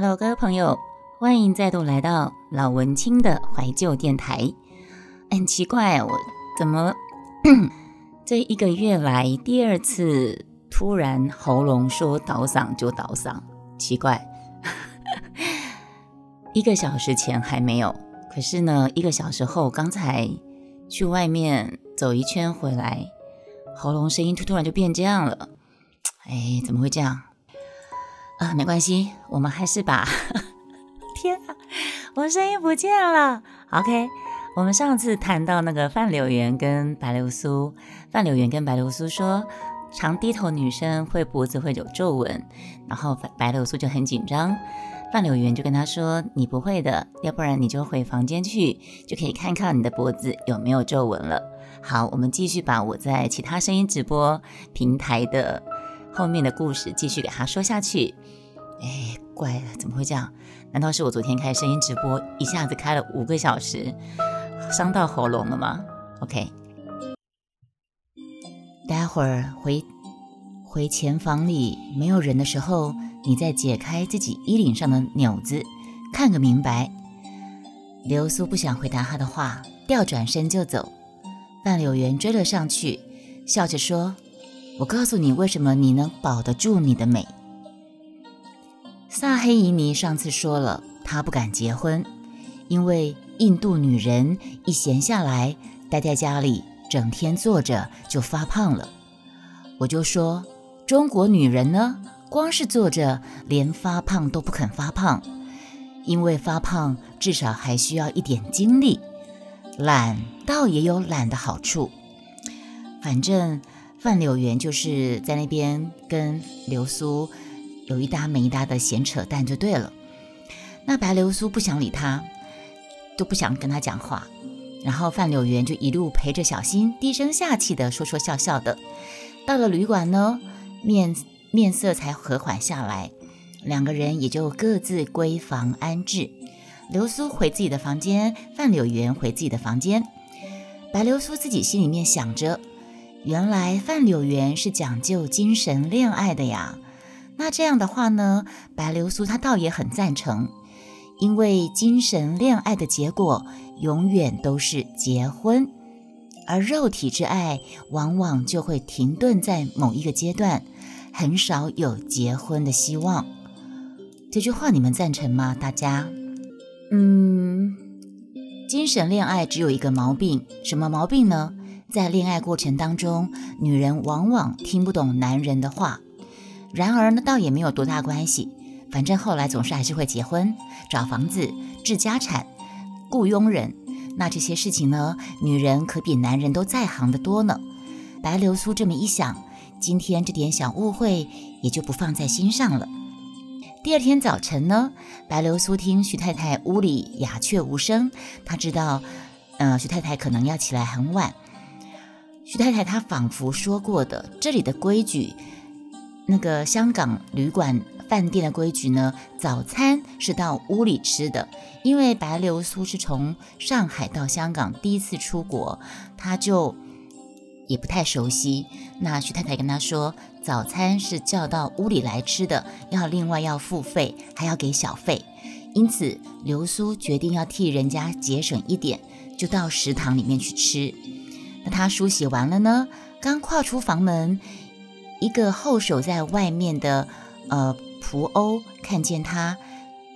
Hello，各位朋友，欢迎再度来到老文青的怀旧电台。很奇怪，我怎么这一个月来第二次突然喉咙说倒嗓就倒嗓？奇怪，一个小时前还没有，可是呢，一个小时后刚才去外面走一圈回来，喉咙声音突突然就变这样了。哎，怎么会这样？啊，没关系，我们还是把…… 天啊，我声音不见了。OK，我们上次谈到那个范柳园跟白流苏，范柳园跟白流苏说，常低头女生会脖子会有皱纹，然后白白流苏就很紧张，范柳园就跟他说：“你不会的，要不然你就回房间去，就可以看看你的脖子有没有皱纹了。”好，我们继续把我在其他声音直播平台的。后面的故事继续给他说下去。哎，怪了，怎么会这样？难道是我昨天开声音直播，一下子开了五个小时，伤到喉咙了吗？OK，待会儿回回前房里没有人的时候，你再解开自己衣领上的纽子，看个明白。流苏不想回答他的话，调转身就走。范柳园追了上去，笑着说。我告诉你，为什么你能保得住你的美？萨黑伊尼上次说了，她不敢结婚，因为印度女人一闲下来，待在家里，整天坐着就发胖了。我就说，中国女人呢，光是坐着，连发胖都不肯发胖，因为发胖至少还需要一点精力，懒倒也有懒的好处，反正。范柳园就是在那边跟流苏有一搭没一搭的闲扯淡就对了。那白流苏不想理他，都不想跟他讲话。然后范柳园就一路陪着小新，低声下气的说说笑笑的。到了旅馆呢，面面色才和缓下来，两个人也就各自归房安置。流苏回自己的房间，范柳园回自己的房间。白流苏自己心里面想着。原来范柳园是讲究精神恋爱的呀，那这样的话呢，白流苏她倒也很赞成，因为精神恋爱的结果永远都是结婚，而肉体之爱往往就会停顿在某一个阶段，很少有结婚的希望。这句话你们赞成吗？大家？嗯，精神恋爱只有一个毛病，什么毛病呢？在恋爱过程当中，女人往往听不懂男人的话。然而呢，倒也没有多大关系，反正后来总是还是会结婚、找房子、置家产、雇佣人。那这些事情呢，女人可比男人都在行的多呢。白流苏这么一想，今天这点小误会也就不放在心上了。第二天早晨呢，白流苏听徐太太屋里鸦雀无声，她知道，呃，徐太太可能要起来很晚。徐太太她仿佛说过的，这里的规矩，那个香港旅馆饭店的规矩呢？早餐是到屋里吃的，因为白流苏是从上海到香港第一次出国，她就也不太熟悉。那徐太太跟她说，早餐是叫到屋里来吃的，要另外要付费，还要给小费。因此，流苏决定要替人家节省一点，就到食堂里面去吃。他梳洗完了呢，刚跨出房门，一个候守在外面的呃仆欧看见他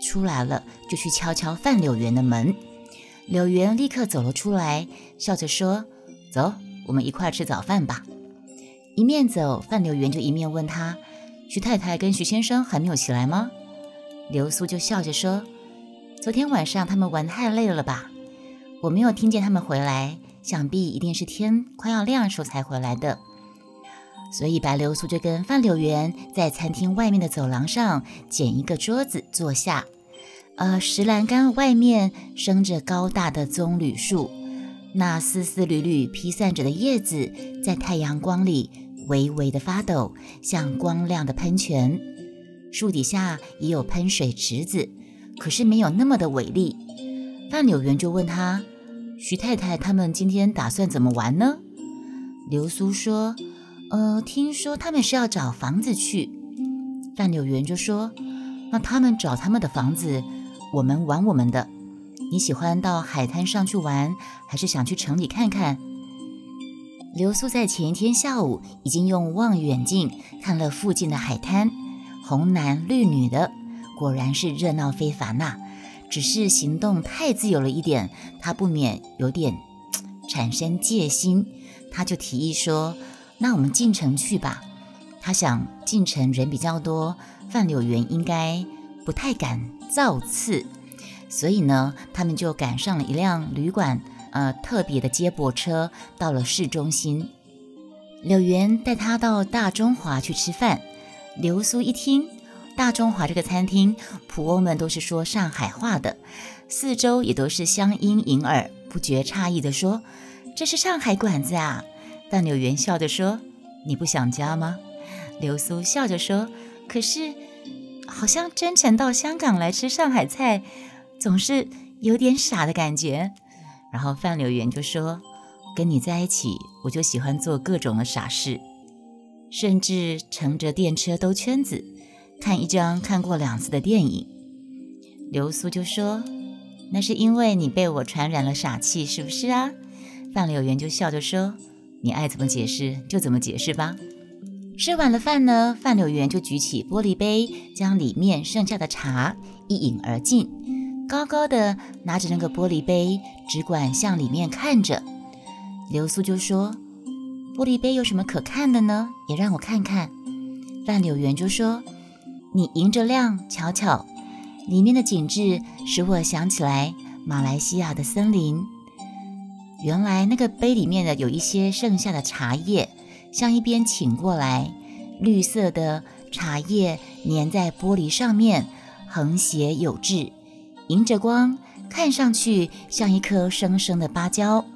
出来了，就去敲敲范柳园的门。柳园立刻走了出来，笑着说：“走，我们一块吃早饭吧。”一面走，范柳园就一面问他：“徐太太跟徐先生还没有起来吗？”刘苏就笑着说：“昨天晚上他们玩太累了吧？我没有听见他们回来。”想必一定是天快要亮时候才回来的，所以白流苏就跟范柳园在餐厅外面的走廊上捡一个桌子坐下。呃，石栏杆外面生着高大的棕榈树，那丝丝缕缕披散着的叶子在太阳光里微微的发抖，像光亮的喷泉。树底下也有喷水池子，可是没有那么的伟丽。范柳园就问他。徐太太他们今天打算怎么玩呢？流苏说：“呃，听说他们是要找房子去。”范柳园就说：“那他们找他们的房子，我们玩我们的。你喜欢到海滩上去玩，还是想去城里看看？刘苏在前一天下午已经用望远镜看了附近的海滩，红男绿女的，果然是热闹非凡呐。只是行动太自由了一点，他不免有点 产生戒心。他就提议说：“那我们进城去吧。”他想进城人比较多，范柳园应该不太敢造次。所以呢，他们就赶上了一辆旅馆，呃，特别的接驳车，到了市中心。柳园带他到大中华去吃饭。流苏一听，大中华这个餐厅，仆翁们都是说上海话的，四周也都是乡音迎耳，不觉诧异的说：“这是上海馆子啊！”但柳园笑着说：“你不想家吗？”流苏笑着说：“可是，好像真诚到香港来吃上海菜。”总是有点傻的感觉，然后范柳园就说：“跟你在一起，我就喜欢做各种的傻事，甚至乘着电车兜圈子，看一张看过两次的电影。”流苏就说：“那是因为你被我传染了傻气，是不是啊？”范柳园就笑着说：“你爱怎么解释就怎么解释吧。”吃完了饭呢，范柳园就举起玻璃杯，将里面剩下的茶一饮而尽。高高的拿着那个玻璃杯，只管向里面看着。流苏就说：“玻璃杯有什么可看的呢？也让我看看。”范柳园就说：“你迎着亮瞧瞧，里面的景致使我想起来马来西亚的森林。原来那个杯里面的有一些剩下的茶叶，向一边倾过来，绿色的茶叶粘在玻璃上面，横斜有致。”迎着光，看上去像一颗生生的芭蕉，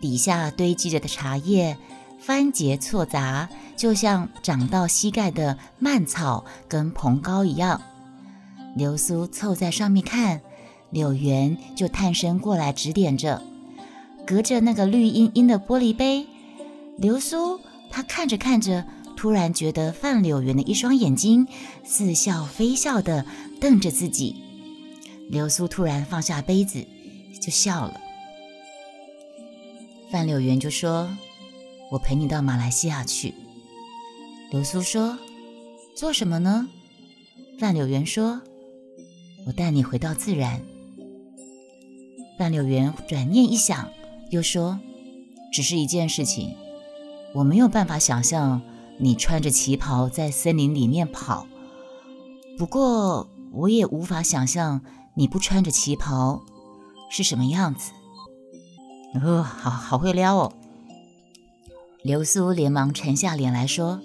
底下堆积着的茶叶番节错杂，就像长到膝盖的蔓草跟蓬蒿一样。流苏凑在上面看，柳园就探身过来指点着，隔着那个绿茵茵的玻璃杯，流苏她看着看着，突然觉得范柳园的一双眼睛似笑非笑地瞪着自己。流苏突然放下杯子，就笑了。范柳园就说：“我陪你到马来西亚去。”流苏说：“做什么呢？”范柳园说：“我带你回到自然。”范柳园转念一想，又说：“只是一件事情，我没有办法想象你穿着旗袍在森林里面跑。不过，我也无法想象。”你不穿着旗袍是什么样子？哦，好好会撩哦！流苏连忙沉下脸来说：“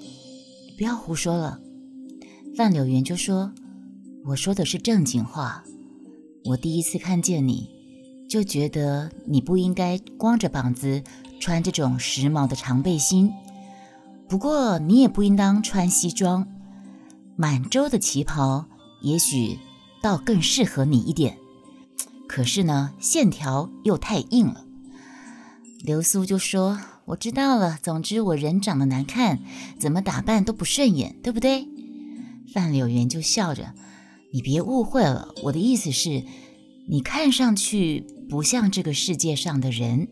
不要胡说了。”范柳园就说：“我说的是正经话。我第一次看见你，就觉得你不应该光着膀子穿这种时髦的长背心。不过你也不应当穿西装，满洲的旗袍也许。”倒更适合你一点，可是呢，线条又太硬了。流苏就说：“我知道了，总之我人长得难看，怎么打扮都不顺眼，对不对？”范柳园就笑着：“你别误会了，我的意思是，你看上去不像这个世界上的人。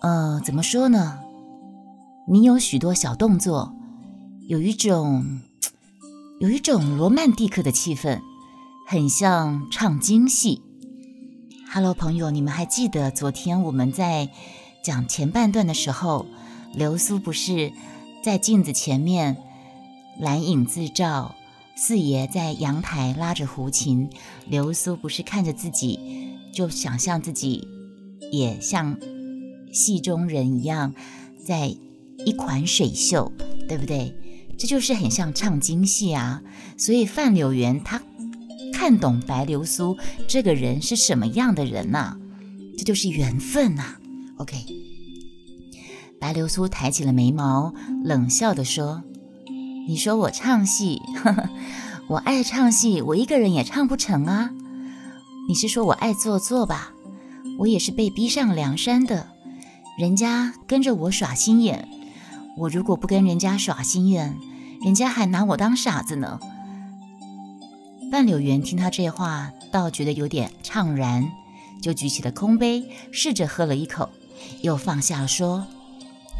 呃，怎么说呢？你有许多小动作，有一种，有一种罗曼蒂克的气氛。”很像唱京戏。Hello，朋友，你们还记得昨天我们在讲前半段的时候，流苏不是在镜子前面蓝影自照，四爷在阳台拉着胡琴，流苏不是看着自己就想象自己也像戏中人一样，在一款水袖，对不对？这就是很像唱京戏啊。所以范柳园他。看懂白流苏这个人是什么样的人呐？这就是缘分呐。OK，白流苏抬起了眉毛，冷笑地说：“你说我唱戏，呵 呵我爱唱戏，我一个人也唱不成啊。你是说我爱做作吧？我也是被逼上梁山的，人家跟着我耍心眼，我如果不跟人家耍心眼，人家还拿我当傻子呢。”半柳园听他这话，倒觉得有点怅然，就举起了空杯，试着喝了一口，又放下，说：“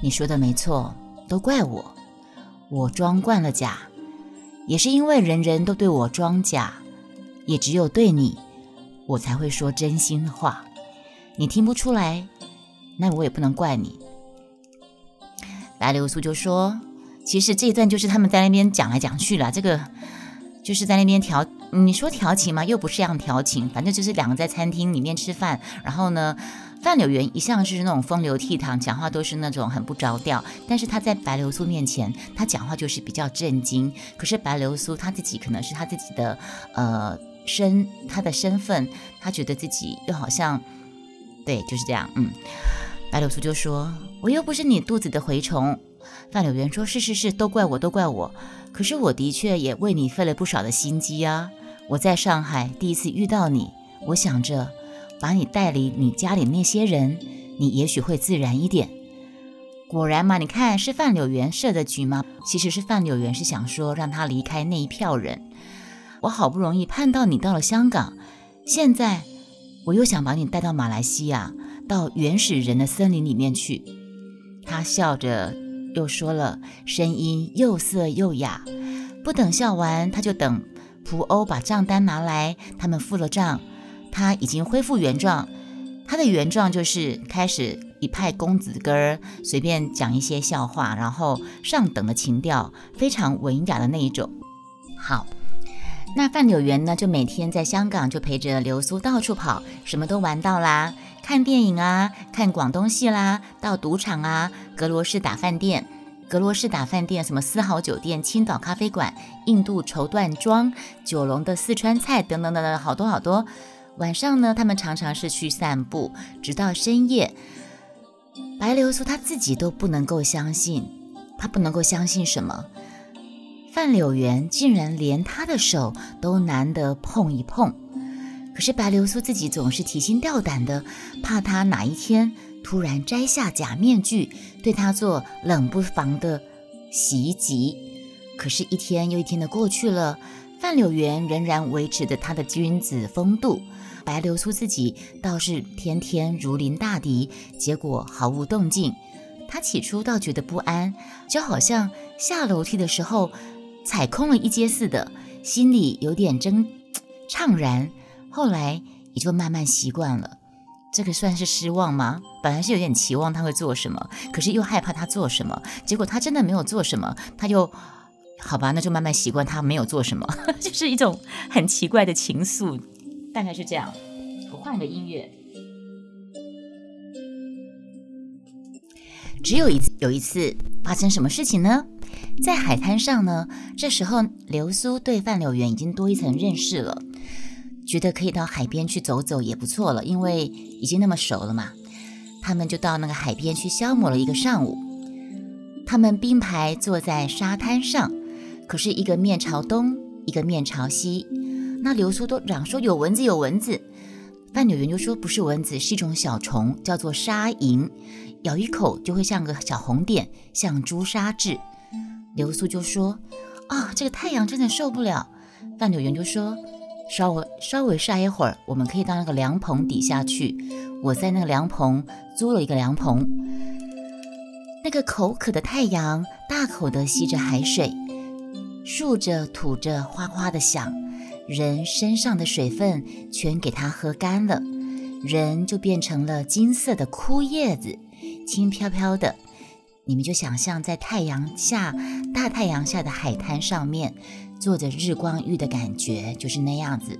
你说的没错，都怪我，我装惯了假，也是因为人人都对我装假，也只有对你，我才会说真心的话。你听不出来，那我也不能怪你。”白流苏就说：“其实这一段就是他们在那边讲来讲去了，这个就是在那边调。”你说调情吗？又不是这样调情，反正就是两个在餐厅里面吃饭。然后呢，范柳园一向是那种风流倜傥，讲话都是那种很不着调。但是他在白流苏面前，他讲话就是比较震惊。可是白流苏他自己可能是他自己的呃身，他的身份，他觉得自己又好像对，就是这样。嗯，白流苏就说：“我又不是你肚子的蛔虫。”范柳园说：“是是是，都怪我，都怪我。可是我的确也为你费了不少的心机啊。我在上海第一次遇到你，我想着把你带离你家里那些人，你也许会自然一点。果然嘛，你看是范柳园设的局吗？其实是范柳园是想说让他离开那一票人。我好不容易盼到你到了香港，现在我又想把你带到马来西亚，到原始人的森林里面去。”他笑着。又说了，声音又涩又哑。不等笑完，他就等蒲欧把账单拿来。他们付了账，他已经恢复原状。他的原状就是开始一派公子哥儿，随便讲一些笑话，然后上等的情调，非常文雅的那一种。好，那范柳园呢，就每天在香港就陪着流苏到处跑，什么都玩到啦。看电影啊，看广东戏啦，到赌场啊，格罗士打饭店，格罗士打饭店，什么四号酒店、青岛咖啡馆、印度绸缎庄、九龙的四川菜等等等等，好多好多。晚上呢，他们常常是去散步，直到深夜。白流苏他自己都不能够相信，他不能够相信什么？范柳园竟然连他的手都难得碰一碰。可是白流苏自己总是提心吊胆的，怕他哪一天突然摘下假面具，对他做冷不防的袭击。可是，一天又一天的过去了，范柳园仍然维持着他的君子风度，白流苏自己倒是天天如临大敌，结果毫无动静。他起初倒觉得不安，就好像下楼梯的时候踩空了一阶似的，心里有点怅怅然。后来也就慢慢习惯了，这个算是失望吗？本来是有点期望他会做什么，可是又害怕他做什么，结果他真的没有做什么，他就好吧，那就慢慢习惯他没有做什么，就是一种很奇怪的情愫，大概是这样。我换个音乐。只有一次，有一次发生什么事情呢？在海滩上呢，这时候流苏对范柳园已经多一层认识了。觉得可以到海边去走走也不错了，因为已经那么熟了嘛。他们就到那个海边去消磨了一个上午。他们并排坐在沙滩上，可是一个面朝东，一个面朝西。那流苏都嚷说有蚊子，有蚊子。范柳园就说不是蚊子，是一种小虫，叫做沙蝇，咬一口就会像个小红点，像朱砂痣。流苏就说啊，这个太阳真的受不了。范柳园就说。稍微稍微晒一会儿，我们可以到那个凉棚底下去。我在那个凉棚租了一个凉棚。那个口渴的太阳大口的吸着海水，竖着吐着哗哗的响，人身上的水分全给它喝干了，人就变成了金色的枯叶子，轻飘飘的。你们就想象在太阳下，大太阳下的海滩上面。做着日光浴的感觉就是那样子。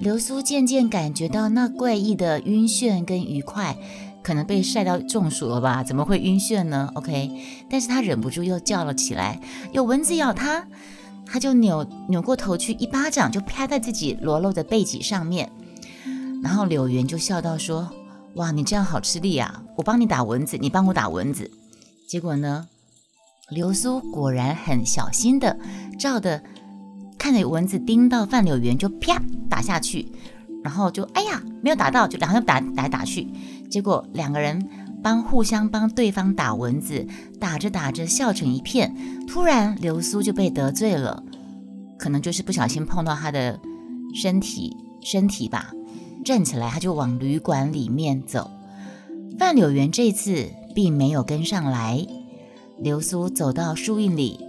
流苏渐渐感觉到那怪异的晕眩跟愉快，可能被晒到中暑了吧？怎么会晕眩呢？OK，但是他忍不住又叫了起来：“有蚊子咬他！”他就扭扭过头去，一巴掌就啪在自己裸露的背脊上面。然后柳原就笑道说：“哇，你这样好吃力啊！我帮你打蚊子，你帮我打蚊子。”结果呢？流苏果然很小心的照的，看着蚊子叮到范柳园就啪打下去，然后就哎呀没有打到，就两个人打打来打去，结果两个人帮互相帮对方打蚊子，打着打着笑成一片，突然流苏就被得罪了，可能就是不小心碰到他的身体身体吧，站起来他就往旅馆里面走。范柳园这次并没有跟上来。流苏走到树荫里，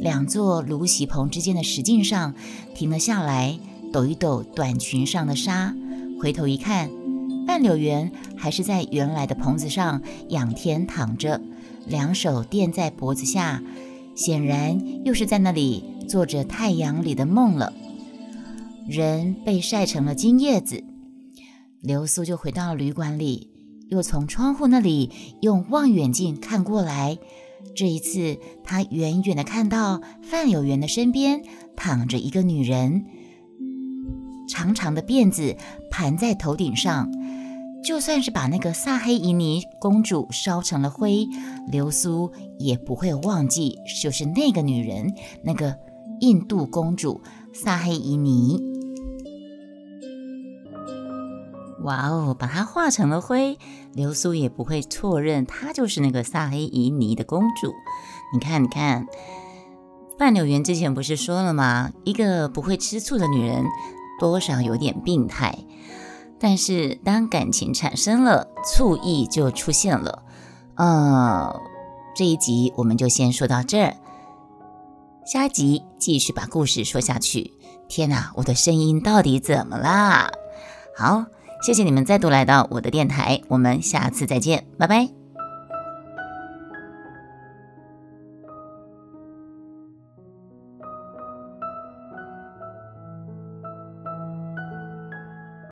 两座芦席棚之间的石径上停了下来，抖一抖短裙上的纱，回头一看，范柳园还是在原来的棚子上仰天躺着，两手垫在脖子下，显然又是在那里做着太阳里的梦了。人被晒成了金叶子，流苏就回到了旅馆里，又从窗户那里用望远镜看过来。这一次，他远远的看到范有缘的身边躺着一个女人，长长的辫子盘在头顶上。就算是把那个萨黑伊尼公主烧成了灰，流苏也不会忘记，就是那个女人，那个印度公主萨黑伊尼。哇哦，把她化成了灰，流苏也不会错认她就是那个萨黑伊尼的公主。你看，你看，范柳园之前不是说了吗？一个不会吃醋的女人，多少有点病态。但是当感情产生了，醋意就出现了。嗯，这一集我们就先说到这儿，下集继续把故事说下去。天哪，我的声音到底怎么啦？好。谢谢你们再度来到我的电台，我们下次再见，拜拜。